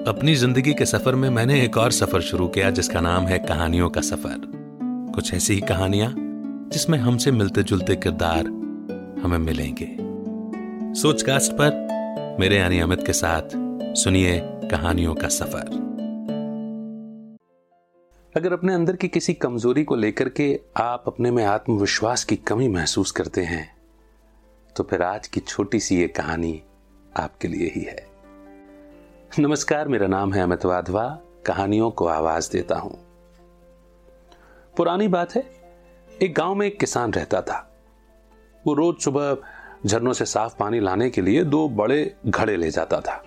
अपनी ज़िंदगी के सफ़र में मैंने एक और सफ़र शुरू किया, जिसका नाम है कहानियों का सफ़र। कुछ ऐसी ही कहानियाँ, जिसमें हमसे मिलते जुलते किरदार हमें मिलेंगे। सोचकास्ट पर मेरे यानी अमित के साथ सुनिए कहानियों का सफ़र। अगर अपने अंदर की किसी कमज़ोरी को लेकर के आप अपने में आत्मविश्वास की कमी महसूस करते हैं तो फिर आज की छोटी सी ये कहानी आपके लिए ही है। नमस्कार, मेरा नाम है अमित वाधवा। कहानियों को आवाज़ देता हूँ। पुरानी बात है, एक गाँव में एक किसान रहता था। वो रोज सुबह झरनों से साफ़ पानी लाने के लिए दो बड़े घड़े ले जाता था,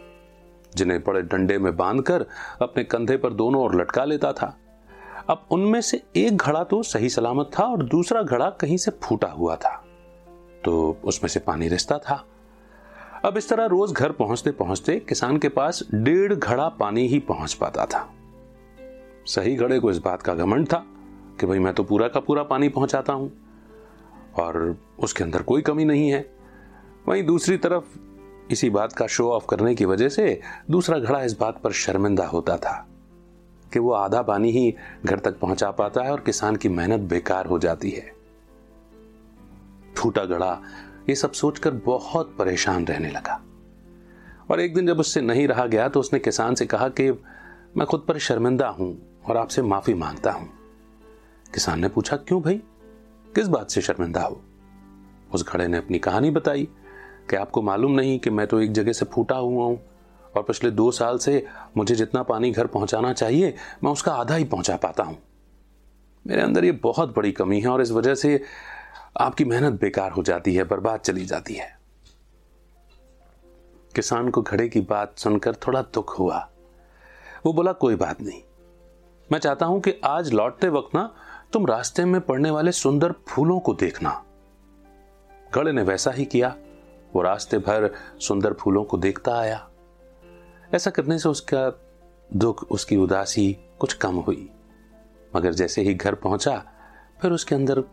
जिन्हें बड़े डंडे में बांधकर अपने कंधे पर दोनों ओर लटका लेता था। अब उनमें से एक घड़ा तो सही सलामत था और दूसरा घड़ा कहीं से फूटा हुआ था तो उसमें से पानी रिसता था। अब इस तरह रोज घर पहुँचते पहुँचते किसान के पास डेढ़ घड़ा पानी ही पहुँच पाता था। सही घड़े को इस बात का घमंड था कि भाई मैं तो पूरा का पूरा पानी पहुंचाता हूँ और उसके अंदर कोई कमी नहीं है। वहीं दूसरी तरफ़ इसी बात का शो ऑफ़ करने की वजह से दूसरा घड़ा इस बात पर शर्मिंदा होता था कि वो आधा पानी ही घर तक पहुँचा पाता है और किसान की मेहनत बेकार हो जाती है। फूटा घड़ा ये सब सोचकर बहुत परेशान रहने लगा। और एक दिन जब उससे नहीं रहा गया तो उसने किसान से कहा कि, मैं खुद पर शर्मिंदा हूँ और आपसे माफ़ी माँगता हूँ। किसान ने पूछा, क्यों भाई? किस बात से शर्मिंदा हो? उस घड़े ने अपनी कहानी बताई कि आपको मालूम नहीं कि मैं तो एक जगह से फूटा हुआ हूँ और पिछले दो साल से मुझे जितना पानी घर पहुंचाना चाहिए, मैं उसका आधा ही पहुँचा पाता हूँ। मेरे अंदर ये बहुत बड़ी कमी है और इस वजह से आपकी मेहनत बेकार हो जाती है, बर्बाद चली जाती है। किसान को घड़े की बात सुनकर थोड़ा दुख हुआ। वो बोला, कोई बात नहीं। मैं चाहता हूँ कि आज लौटते वक्त ना तुम रास्ते में पड़ने वाले सुंदर फूलों को देखना। घड़े ने वैसा ही किया। वो रास्ते भर सुंदर फूलों को देखता आया। ऐसा करने से उसका दुख, उसकी उदासी कुछ कम हुई। मगर जैसे ही घर पहुँचा, फिर उसके अंदर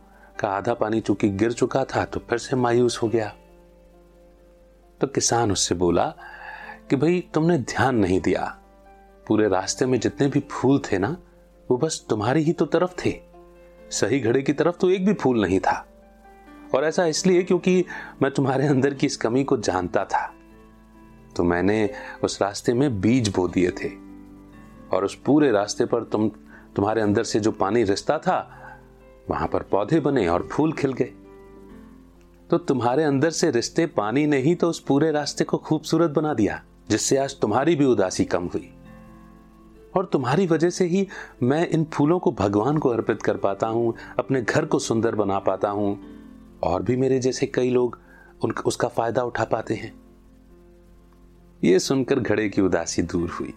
का आधा पानी चूँकि गिर चुका था तो फिर से मायूस हो गया। तो किसान उससे बोला कि भाई, तुमने ध्यान नहीं दिया। पूरे रास्ते में जितने भी फूल थे ना, वो बस तुम्हारी ही तो तरफ़ थे। सही घड़े की तरफ़ तो एक भी फूल नहीं था। और ऐसा इसलिए क्योंकि मैं तुम्हारे अंदर की इस कमी को जानता था। तो मैंने उस रास्ते में बीज बो दिए थे। और उस पूरे रास्ते पर तुम, तुम्हारे अंदर से जो पानी रिश्ता था वहाँ पर पौधे बने और फूल खिल गए। तो तुम्हारे अंदर से रिश्ते पानी ने ही तो उस पूरे रास्ते को खूबसूरत बना दिया, जिससे आज तुम्हारी भी उदासी कम हुई। और तुम्हारी वजह से ही मैं इन फूलों को भगवान को अर्पित कर पाता हूँ, अपने घर को सुंदर बना पाता हूँ, और भी मेरे जैसे कई लोग उन, उसका फ़ायदा उठा पाते हैं। यह सुनकर घड़े की उदासी दूर हुई।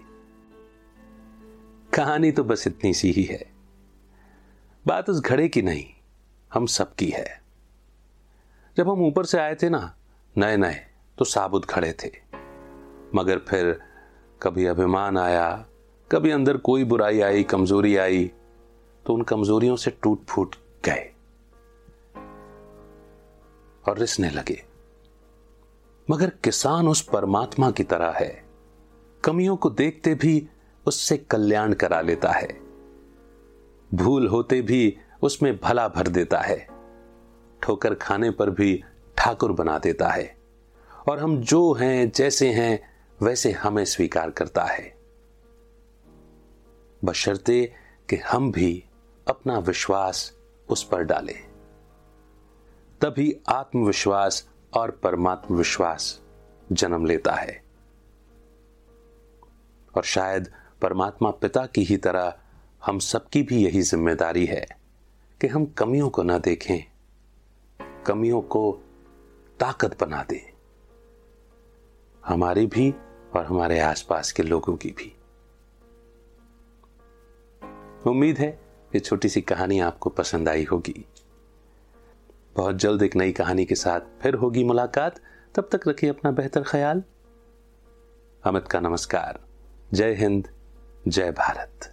कहानी तो बस इतनी सी ही है। बात उस घड़े की नहीं, हम सबकी है। जब हम ऊपर से आए थे ना, नए नए तो साबुत खड़े थे। मगर फिर कभी अभिमान आया, कभी अंदर कोई बुराई आई, कमज़ोरी आई तो उन कमजोरियों से टूट फूट गए और रिसने लगे। मगर किसान उस परमात्मा की तरह है। कमियों को देखते भी उससे कल्याण करा लेता है। भूल होते भी उसमें भला भर देता है। ठोकर खाने पर भी ठाकुर बना देता है। और हम जो हैं, जैसे हैं, वैसे हमें स्वीकार करता है। बशर्ते कि हम भी अपना विश्वास उस पर डालें। तभी आत्मविश्वास और परमात्म विश्वास जन्म लेता है। और शायद परमात्मा पिता की ही तरह हम सबकी भी यही ज़िम्मेदारी है कि हम कमियों को ना देखें, कमियों को ताकत बना दें। हमारी भी और हमारे आसपास के लोगों की भी। उम्मीद है ये छोटी सी कहानी आपको पसंद आई होगी। बहुत जल्द एक नई कहानी के साथ फिर होगी मुलाकात। तब तक रखिए अपना बेहतर ख्याल। अमित का नमस्कार। जय हिंद, जय भारत।